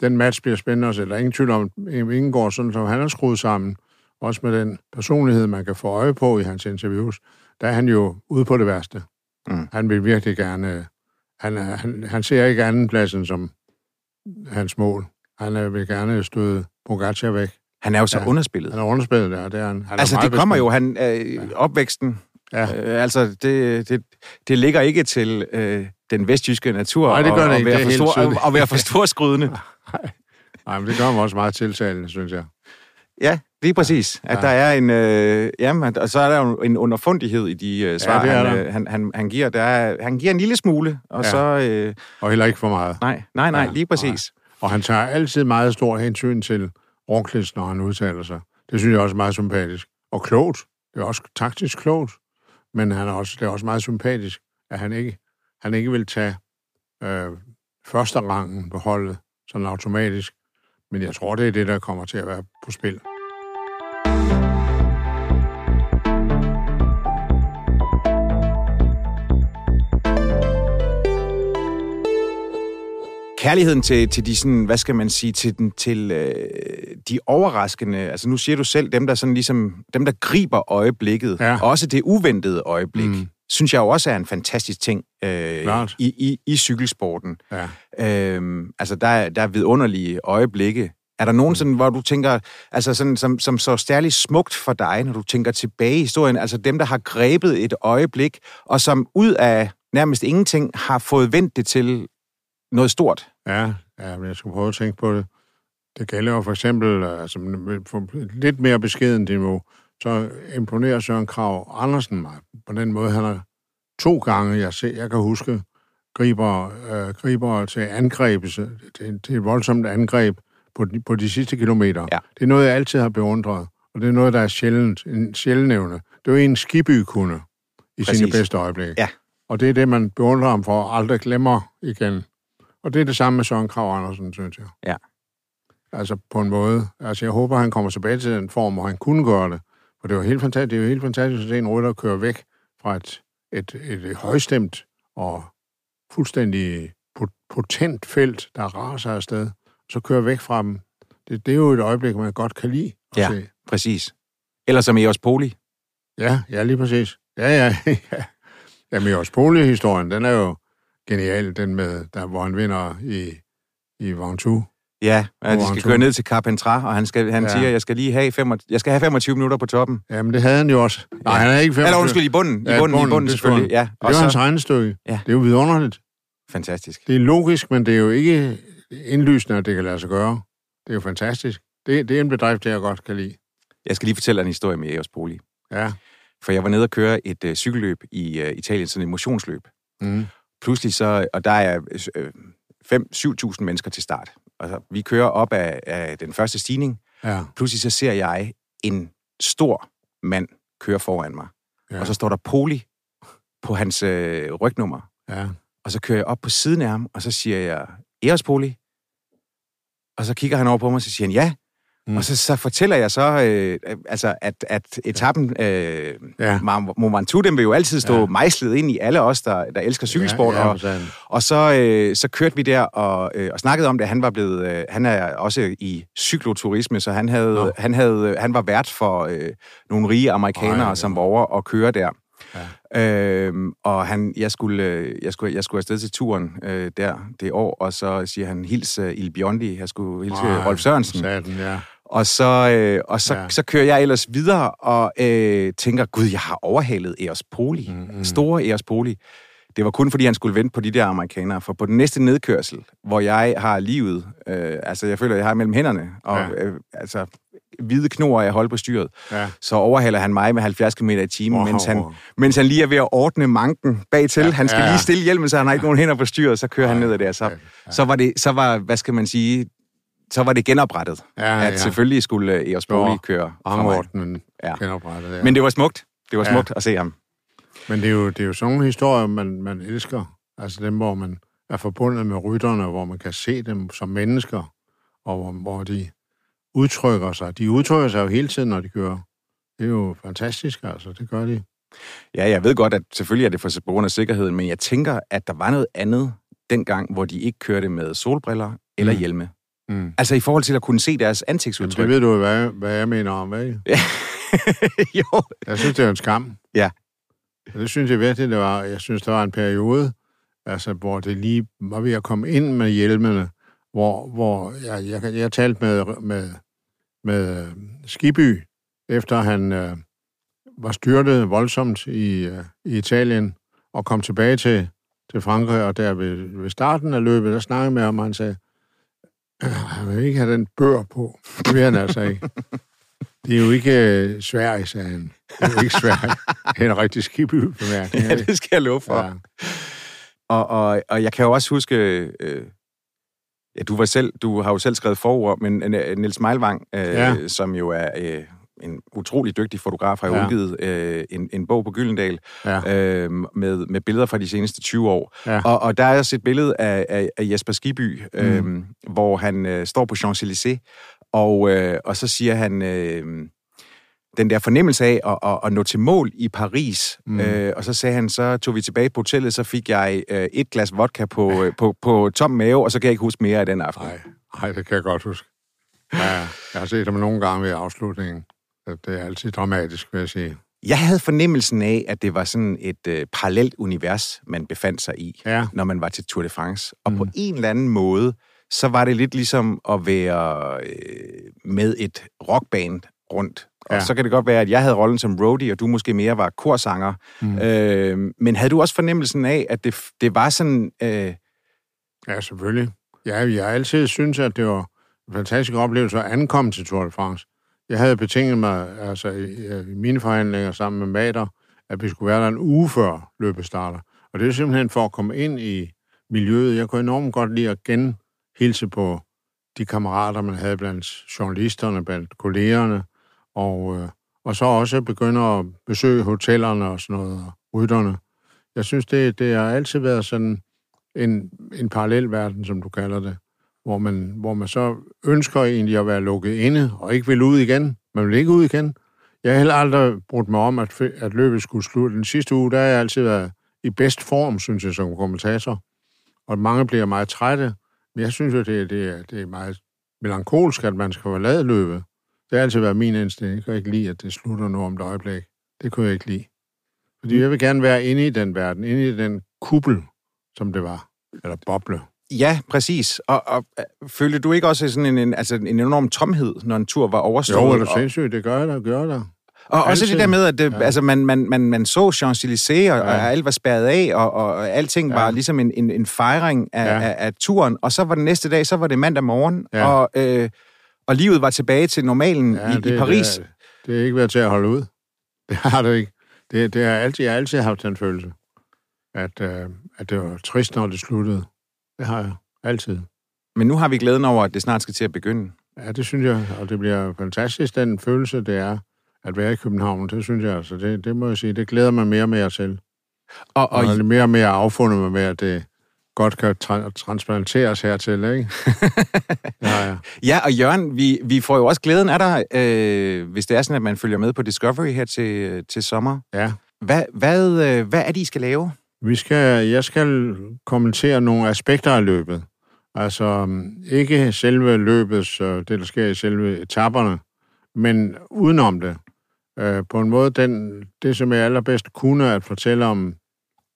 Den match bliver spændende at se. Der er ingen tvivl om, at Ingegaard, sådan som han er skruet sammen, også med den personlighed, man kan få øje på i hans interviews, der er han jo ude på det værste. Mm. Han vil virkelig gerne... Han, er- han, han ser ikke andenpladsen som hans mål. Han vil gerne støde Pogacar væk. Han er jo så Ja. underspillet. Han er underspillet der, det er han. han er Altså, meget det kommer jo, han, øh, opvæksten, Ja. øh, altså, det, det, det ligger ikke til øh, den vestjyske natur Nej, det gør det at ikke. være Det er for stor, tydeligt. at være for storskrydende. Nej, men det gør ham også meget tiltalende, synes jeg. Ja, lige præcis. At Ja. der er en, øh, jamen, og så er der jo en underfundighed i de øh, svar, er han, øh, han, han, han giver. Der er, han giver en lille smule, og Ja. så... Øh, Og heller ikke for meget. nej, nej, nej, Ja, lige præcis. Og han tager altid meget stor hensyn til Roglic, når han udtaler sig. Det synes jeg også er meget sympatisk. Og klogt. Det er også taktisk klogt. Men han er også, det er også meget sympatisk, at han ikke, han ikke vil tage øh, første rangen på holdet sådan automatisk. Men jeg tror, det er det, der kommer til at være på spil. Kærligheden til, til de sådan, hvad skal man sige, til, den, til øh, de overraskende, altså nu siger du selv, dem der sådan ligesom, dem der griber øjeblikket, Ja. og også det uventede øjeblik, mm. Mm. synes jeg jo også er en fantastisk ting øh, Klart. i, i, i cykelsporten. Ja. Øhm, altså, der, er- der er vidunderlige øjeblikke. Er der nogen sådan, hvor du tænker, altså sådan, som, som så stærligt smukt for dig, når du tænker tilbage i historien, altså dem, der har grebet et øjeblik, og som ud af nærmest ingenting har fået vendt det til noget stort? Ja, ja, men jeg skal prøve at tænke på det. Det gælder jo for eksempel, altså på et lidt mere beskeden niveau, så imponerer Søren Krav Andersen mig på den måde, han har to gange, jeg, ser, jeg kan huske, griber, øh, griber til angreb, til, til et voldsomt angreb på de, på de sidste kilometer. Ja. Det er noget, jeg altid har beundret, og det er noget, der er sjældent, en sjældent evne. Det er jo en Skiby kunne. i Præcis. sine bedste øjeblikke. Ja. Og det er det, man beundrer ham for, og aldrig glemmer igen. Og det er det samme med Søren Krav Andersen, synes jeg. Ja. Altså på en måde. Altså jeg håber, han kommer tilbage til den form, hvor han kunne gøre det. For det var helt fantastisk, det er jo helt fantastisk at se en rytter køre væk fra et, et, et, et højstemt og fuldstændig pot- potent felt, der raser afsted, så køre væk fra dem. Det, det er jo et øjeblik, man godt kan lide at Ja. se. Præcis. Eller som Eos Poli. Ja, ja, lige præcis. Ja, ja, ja. Jamen, Jørgens Poli-historien, den er jo genial, den med, der, hvor han vinder i, i Ventoux. Ja, at de skal køre ned til Carpentras, og han, skal, han Ja. ja. siger, at jeg skal lige have, fem, jeg skal have 25 minutter på toppen. Jamen, det havde han jo også. Nej, han er ikke 25. Eller undskyld, i bunden. I Ja, bunden, i bunden det selvfølgelig. Ja, Det og var hans så, regnestykke. Ja. Det er jo vidunderligt. fantastisk. Det er logisk, men det er jo ikke indlysende, at det kan lade sig gøre. Det er jo fantastisk. Det, det er en bedrift, jeg godt kan lide. Jeg skal lige fortælle en historie med Eos Poli. Ja. For jeg var nede og køre et øh, cykelløb i øh, Italien, sådan et motionsløb. Mm. Pludselig så, og der er øh, 5-7.000 mennesker til start. Og så, vi kører op af, af den første stigning. Ja. Pludselig så ser jeg en stor mand køre foran mig. Ja. Og så står der Poli på hans øh, rygnummer. ja. Og så kører jeg op på siden af ham, og så siger jeg, Eos Poli. Og så kigger han over på mig, og så siger han, ja. Mm. Og så, så fortæller jeg så, øh, altså, at, at etappen, øh, Ja. Ventoux, den vil jo altid stå Ja. mejslet ind i alle os, der, der elsker cykelsport. Ja, Ja, og, og... så, øh, så kørte vi der og, øh, og snakkede om det. Han var blevet, øh, han er også i cykloturisme, så han havde, han havde, han var vært for øh, nogle rige amerikanere, Ej, ja. som var over og køre der. Ja. Øhm, og han, jeg, skulle, øh, jeg, skulle, jeg skulle afsted til turen øh, der det år, og så siger han, hils uh, Il Biondi, jeg skulle hilse Ej, Rolf Sørensen. Saten, ja. Og så, øh, og så, Ja. så kører jeg ellers videre og øh, tænker, gud, jeg har overhalet Eos Poli. Mm, Mm, mm. mm. Store Eos Poli. Det var kun, fordi han skulle vente på de der amerikanere. For på den næste nedkørsel, hvor jeg har livet, øh, altså jeg føler, jeg har mellem hænderne, og ja. øh, altså hvide knor, jeg holder på styret, Ja. så overhaler han mig med 70 km i timen, Wow. mens, han, mens han lige er ved at ordne manken bagtil. Ja, Ja, han skal ja. ja. lige stille hjelmen, så han har ikke nogen hænder på styret, så kører Ej, han ned ad der. Så, ja, ja. så var det, så var, hvad skal man sige, så var det genoprettet. Ja, at ja. selvfølgelig skulle øh, Eos Poli Jo, køre mig. Rangordnen ja. Ja. genoprettet. Ja. Men det var smukt. Det var Ja. smukt at se ham. Men det er jo, det er jo sådan nogle historier, man, man elsker. Altså dem, hvor man er forbundet med rytterne, hvor man kan se dem som mennesker, og hvor, hvor de udtrykker sig. De udtrykker sig jo hele tiden, når de kører. Det er jo fantastisk, altså. Det gør de. Ja, jeg ved godt, at selvfølgelig er det for af sikkerheden, men jeg tænker, at der var noget andet dengang, hvor de ikke kørte med solbriller eller Mm. hjelme. Mm. Altså i forhold til at kunne se deres Men det ansigtsudtryk. ved du, hvad, hvad jeg mener om, hvad? jo. Jeg synes, det er en skam. Ja. Og Det synes jeg virkelig, det var. Jeg synes, der var en periode, altså, hvor det lige var ved at komme ind med hjelmene, hvor, hvor jeg, jeg, jeg talte med, med, med øh, Skiby, efter han øh, var styrtet voldsomt i, øh, i Italien, og kom tilbage til, til Frankrig, og der ved, ved starten af løbet, der snakkede med ham, og han sagde, "Øh, han vil ikke have den bør på. Det vil han altså ikke. Det er jo ikke øh, Sverige, sagde han. Det er jo ikke Sverige. Det er en rigtig skiby bemærkning. ja, det skal jeg love for. Ja. Og, og, og jeg kan jo også huske, øh, ja, du var selv, du har jo selv skrevet forord, men øh, Niels Meilvang, øh, Ja. som jo er øh, en utrolig dygtig fotograf, har jo Ja. udgivet øh, en, en bog på Gyldendal Ja. øh, med, med billeder fra de seneste 20 år. Ja. Og, og der er også et billede af, af, af Jesper Skiby, øh, Mm. hvor han øh, står på Champs-Élysées, og, øh, og så siger han... Øh, den der fornemmelse af at, at, at nå til mål i Paris. Mm. Øh, og så sagde han, så tog vi tilbage på hotellet, så fik jeg øh, et glas vodka på, øh, på, på tom mave, og så kan jeg ikke huske mere af den aften. Nej, nej, det kan jeg godt huske. Ja, jeg har set dem nogle gange ved afslutningen. Det er altid dramatisk, vil jeg sige. Jeg havde fornemmelsen af, at det var sådan et øh, parallelt univers, man befandt sig i, Ja. når man var til Tour de France. Og mm. på en eller anden måde, så var det lidt ligesom at være øh, med et rockband rundt. Og Ja. så kan det godt være, at jeg havde rollen som roadie, og du måske mere var korsanger. Mm. Øh, men havde du også fornemmelsen af, at det, det var sådan... Øh, Ja, selvfølgelig. Ja, jeg har altid syntes, at det var en fantastisk oplevelse at ankomme til Tour de France. Jeg havde betinget mig altså, i, i mine forhandlinger sammen med Mater, at vi skulle være der en uge før løbet starter. Og det er simpelthen for at komme ind i miljøet. Jeg kunne enormt godt lide at genhilse på de kammerater, man havde blandt journalisterne, blandt kollegerne, og, øh, og så også begynder at besøge hotellerne og sådan noget, og rytterne. Jeg synes, det, det har altid været sådan en, en parallel verden, som du kalder det, hvor man, hvor man så ønsker egentlig at være lukket inde og ikke vil ud igen. Man vil ikke ud igen. Jeg har heller aldrig brugt mig om, at, at løbet skulle slutte. Den sidste uge, der har jeg altid været i bedst form, synes jeg, som kommentator. Og mange bliver meget trætte. Men jeg synes jo, det, det, det er meget melankolsk, at man skal forlade løbet. Det har altid været min indstilling. Jeg kan ikke lide, at det slutter nu om et øjeblik. Det kunne jeg ikke lide. Fordi jeg vil gerne være inde i den verden, inde i den kuppel, som det var. Eller boble. Ja, præcis. Og, og øh, følte du ikke også sådan en, en, altså en enorm tomhed, når en tur var overstået? Jo, er du sindssygt? Det gør jeg da, gør da. Og også det der med, at det, ja. altså, man, man, man, man så Champs-Élysées, og, ja. og alt var spærret af, og, og alting ja. var ligesom en, en, en fejring af, ja. af, af turen. Og så var det næste dag, så var det mandag morgen, ja. og, øh, og livet var tilbage til normalen ja, i, det, i Paris. Det er, det er ikke været til at holde ud. Det har det ikke. Det, det har altid, jeg har altid haft den følelse, at, øh, at det var trist, når det sluttede. Det har jeg altid. Men nu har vi glæden over, at det snart skal til at begynde. Ja, det synes jeg, og det bliver fantastisk, den følelse, det er at være i København. Det synes jeg altså, det, det må jeg sige, det glæder mig mere og mere til. Og, og, og mere og mere affundet mig med, at det godt kan tra- transplanteres hertil, ikke? ja, ja. ja, og Jørgen, vi, vi får jo også glæden af dig, øh, hvis det er sådan, at man følger med på Discovery her til, til sommer. Ja. Hvad, hvad, øh, hvad er det, I skal lave? Vi skal, jeg skal kommentere nogle aspekter af løbet. Altså, ikke selve løbets, det der sker i selve etaperne, men udenom det. Øh, på en måde, den, det som jeg allerbedst kunne at fortælle om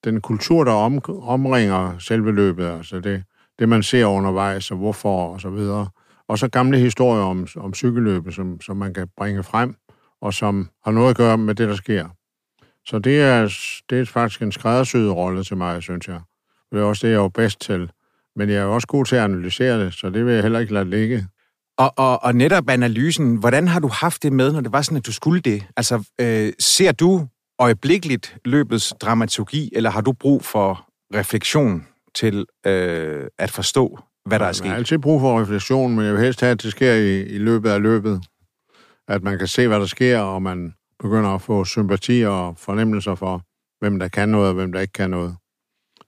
den kultur, der om, omringer selve løbet, altså det, det, man ser undervejs, og hvorfor, og så videre. Og så gamle historier om, om cykelløbet, som, som man kan bringe frem, og som har noget at gøre med det, der sker. Så det er, det er faktisk en skræddersyet rolle til mig, synes jeg. Det er også det, jeg er jo bedst til. Men jeg er også god til at analysere det, så det vil jeg heller ikke lade ligge. Og, og, og netop analysen, hvordan har du haft det med, når det var sådan, at du skulle det? Altså, øh, ser du øjeblikkeligt løbets dramaturgi, eller har du brug for refleksion til øh, at forstå, hvad der er sket? Jeg har altid brug for refleksion, men jeg vil helst have, at det sker i, i løbet af løbet. At man kan se, hvad der sker, og man begynder at få sympati og fornemmelser for, hvem der kan noget, og hvem der ikke kan noget.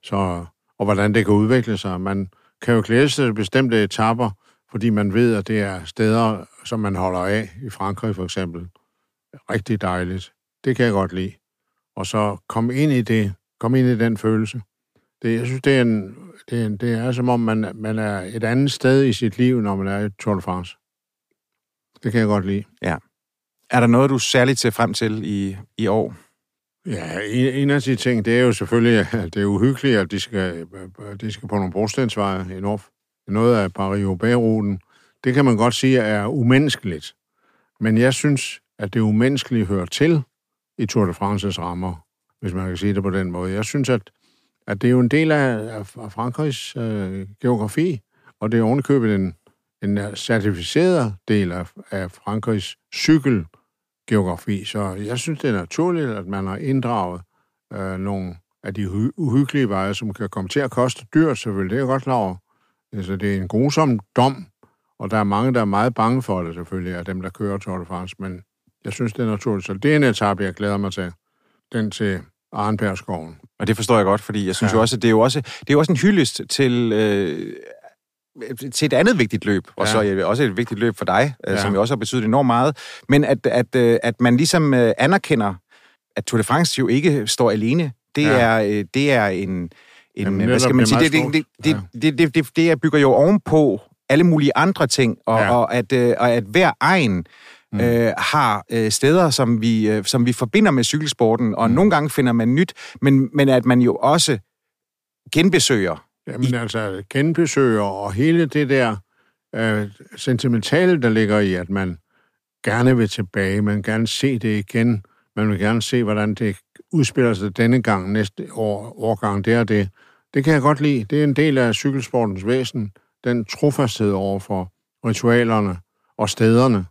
Så, og hvordan det kan udvikle sig. Man kan jo glæde sig til bestemte etapper, fordi man ved, at det er steder, som man holder af, i Frankrig for eksempel. Rigtig dejligt. Det kan jeg godt lide. Og så kom ind i det, kom ind i den følelse. Det, jeg synes, det er, en, det, er en, det er som om, man, man er et andet sted i sit liv, når man er i Tour de France. Det kan jeg godt lide. Ja. Er der noget, du særligt ser frem til i, i år? Ja, en, en af de ting, det er jo selvfølgelig, at det er uhyggeligt, at de skal, de skal på nogle brostensveje i North noget af Paris-Roubaix-ruten, det kan man godt sige er umenneskeligt. Men jeg synes, at det umenneskelige hører til i Tour de France's rammer, hvis man kan sige det på den måde. Jeg synes, at, at det er jo en del af, af Frankrigs øh, geografi, og det er ovenikøbet en, en certificeret del af, af Frankrigs cykelgeografi. Så jeg synes, det er naturligt, at man har inddraget øh, nogle af de uhyggelige veje, som kan komme til at koste dyrt, selvfølgelig. Det er jeg godt klar over. Altså, det er en grusom dom, og der er mange, der er meget bange for det selvfølgelig, af dem, der kører Tour de France, men jeg synes, det er naturligt. Så det er en etape, jeg glæder mig til. Den til Arnbjergskoven. Og det forstår jeg godt, fordi jeg synes ja. jo også, det er jo også, det er jo også en hyldest til, øh, til et andet vigtigt løb, og ja. så er også et vigtigt løb for dig, øh, ja. som jo også har betydet enormt meget, men at, at, øh, at man ligesom øh, anerkender, at Tour de France jo ikke står alene. Det, ja. er, det er en, en, Jamen, hvad skal man sige, det, det, det, det, det, det, det bygger jo ovenpå alle mulige andre ting, og, ja. og, at, øh, og at hver egen mm. øh, har øh, steder, som vi, øh, som vi forbinder med cykelsporten, og mm. nogle gange finder man nyt, men, men at man jo også genbesøger. Jamen i... altså, genbesøger, og hele det der øh, sentimentale, der ligger i, at man gerne vil tilbage, man vil gerne se det igen, man vil gerne se, hvordan det udspiller sig denne gang, næste år, årgang, det er det. Det kan jeg godt lide. Det er en del af cykelsportens væsen. Den trofasthed over for ritualerne og stederne.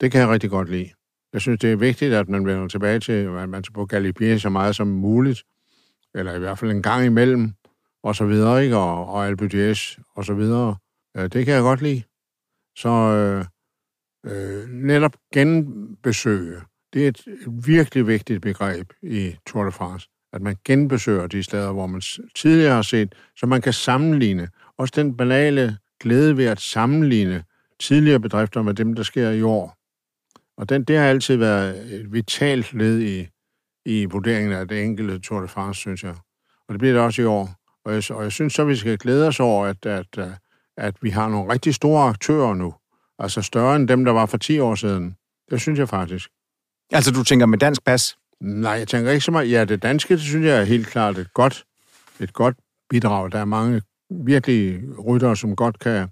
Det kan jeg rigtig godt lide. Jeg synes, det er vigtigt, at man vender tilbage til, at man skal på Galibier så meget som muligt, eller i hvert fald en gang imellem, og så videre, ikke? Og, og Alpe d'Huez, og så videre. Det kan jeg godt lide. Så øh, øh, netop genbesøge det er et virkelig vigtigt begreb i Tour de France, at man genbesøger de steder, hvor man tidligere har set, så man kan sammenligne. Også den banale glæde ved at sammenligne tidligere bedrifter med dem, der sker i år. Og den, det har altid været et vitalt led i, i vurderingen af det enkelte Tour de France, synes jeg. Og det bliver det også i år. Og jeg, og jeg synes så, vi skal glæde os over, at, at, at vi har nogle rigtig store aktører nu. Altså større end dem, der var for 10 år siden. Det synes jeg faktisk. Altså, du tænker med dansk pas? Nej, jeg tænker ikke så meget. Ja, det danske, det synes jeg er helt klart et godt, et godt bidrag. Der er mange virkelig ryttere, som godt kan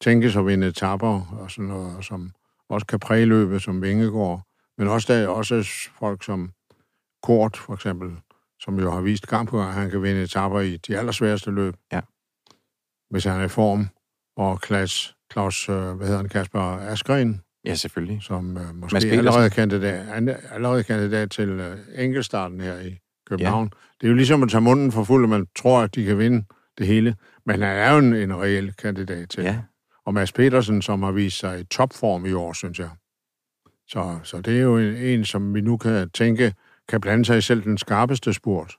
tænke sig at vinde etapper, og sådan noget, og som også kan præløbe som Vingegaard. Men også der er også folk som Kort, for eksempel, som jo har vist gang på at han kan vinde etapper i de allersværeste løb. Ja. Hvis han er i form. Og Klaus, Klaus øh, hvad hedder han, Kasper Askren, Ja, selvfølgelig. som uh, måske er allerede kandidat, er allerede kandidat til uh, enkeltstarten her i København. Ja. Det er jo ligesom at tage munden for fuld, at man tror, at de kan vinde det hele. Men han er jo en, en reel kandidat til. Ja. Og Mads Petersen, som har vist sig i topform i år, synes jeg. Så, så det er jo en, en, som vi nu kan tænke, kan blande sig i selv den skarpeste spurt.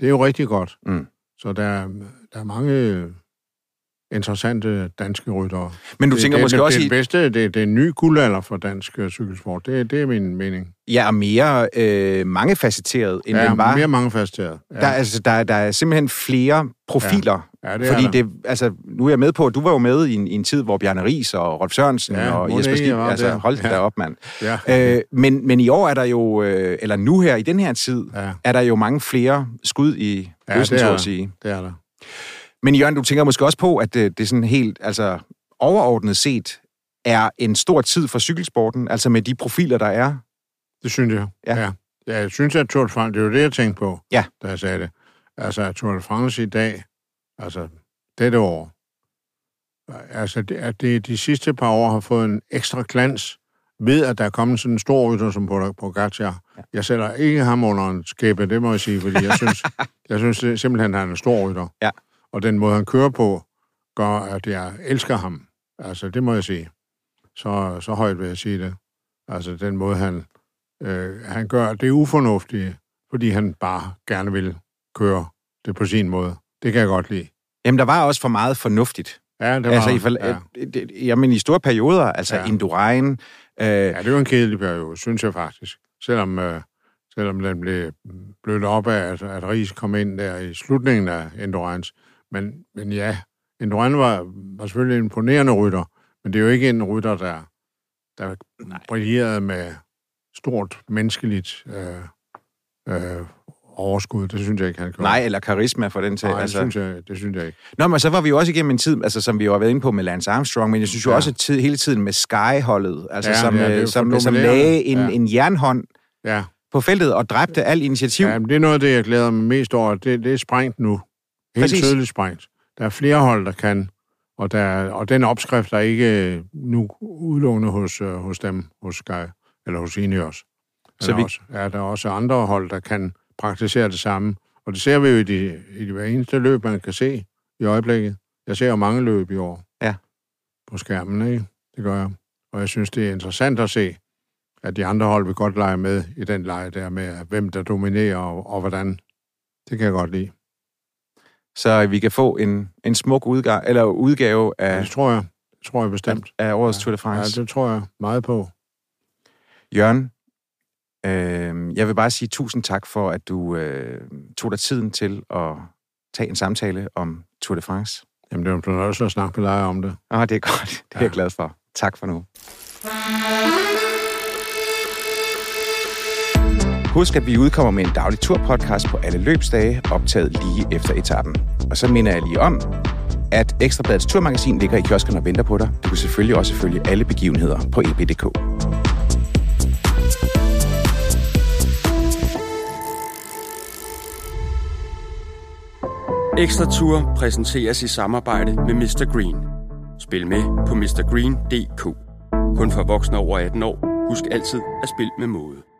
Det er jo rigtig godt. Mm. Så der, der er mange interessante danske ryttere. Men du det, tænker det, måske det, også det, i... det bedste, det, det er en ny guldalder for dansk øh, cykelsport. Det, det er min mening. Ja, og mere øh, mangefacetteret, end Ja, den var. mere mangefacetteret. Ja. Der, er, altså, der, der er simpelthen flere profiler. Ja, det er fordi det, altså, nu er jeg med på, at du var jo med i en, i en tid, hvor Bjarne Ries og Rolf Sørensen Ja, og Jesper det var altså der. hold ja. Ja. da op, mand. Ja. Øh, men, men i år er der jo, øh, eller nu her, i den her tid, Ja. er der jo mange flere skud i Ja, det så at sige. det er der. Men Jørgen, du tænker måske også på, at det, det er sådan helt, altså overordnet set, er en stor tid for cykelsporten, altså med de profiler, der er. Det synes jeg. Ja. ja. ja jeg synes, at Tour de France, det er jo det, jeg tænkte på, Ja. da jeg sagde det. Altså, Tour de France i dag, altså dette år, altså, det, at det de sidste par år har fået en ekstra glans ved, at der er kommet sådan en stor rytter som Pogacar. Ja. Jeg sætter ikke ham under en skæbe, det må jeg sige, fordi jeg synes, jeg synes det, simpelthen, at han er en stor rytter. Ja. Og den måde, han kører på, gør, at jeg elsker ham. Altså, det må jeg sige. Så, så højt vil jeg sige det. Altså, den måde, han, øh, han gør, det ufornuftigt, fordi han bare gerne vil køre det på sin måde. Det kan jeg godt lide. Jamen, der var også for meget fornuftigt. Ja, det var, altså, i, for, ja. jamen, i store perioder, altså ja. Ja. Indurain, øh, ja, det var en kedelig periode, synes jeg faktisk. Selvom, øh, selvom den blev blødt op af, at, at Ries kom ind der i slutningen af Endurance. Men, men ja, Endurance var, var selvfølgelig en imponerende rytter, men det er jo ikke en rytter, der, der brillerede med stort menneskeligt øh, øh, overskud. Det synes jeg ikke, han gjorde. nej, eller karisma for den til. Nej, det, altså. synes jeg, det synes jeg ikke. Nå, men så var vi jo også igennem en tid, altså, som vi jo har været inde på med Lance Armstrong, men jeg synes jo ja. Også at tid, hele tiden med Sky-holdet, altså Ja, som, ja, det øh, som, som dominerende. lagde en, Ja. en jernhånd Ja, på feltet og dræbte al initiativ. ja det er noget af det, jeg glæder mig mest over. Det, det er sprængt nu. Helt Præcis. tydeligt sprængt. Der er flere hold, der kan, og, der, og den opskrift er ikke øh, nu udelukkende hos, øh, hos dem, hos Sky, eller hos Ineos. Så vi... også, ja, der er også andre hold, der kan praktisere det samme. Og det ser vi jo i, de, i de hver eneste løb, man kan se i øjeblikket. Jeg ser jo mange løb i år. Ja. På skærmen, ikke? Det gør jeg. Og jeg synes, det er interessant at se, at de andre hold vil godt lege med i den leje der med, hvem der dominerer og, og hvordan. Det kan jeg godt lide. Så vi kan få en, en smuk udgave, eller udgave Ja. af, Det tror jeg. Det tror jeg bestemt. af årets Tour de Ja, France. det tror jeg meget på. Jørgen, øh, jeg vil bare sige tusind tak for, at du øh, tog dig tiden til at tage en samtale om Tour de France. Jamen, det er jo en fornøjelse at snakke med dig om det. Åh, det er godt. Det er jeg Ja. glad for. Tak for nu. Husk, at vi udkommer med en daglig turpodcast på alle løbsdage, optaget lige efter etappen. Og så minder jeg lige om, at Ekstrabladets turmagasin ligger i kiosken og venter på dig. Du kan selvfølgelig også følge alle begivenheder på eb.dk. Ekstra Tour præsenteres i samarbejde med Mr. Green. Spil med på mrgreen.dk. Kun for voksne over 18 år. Husk altid at spille med måde.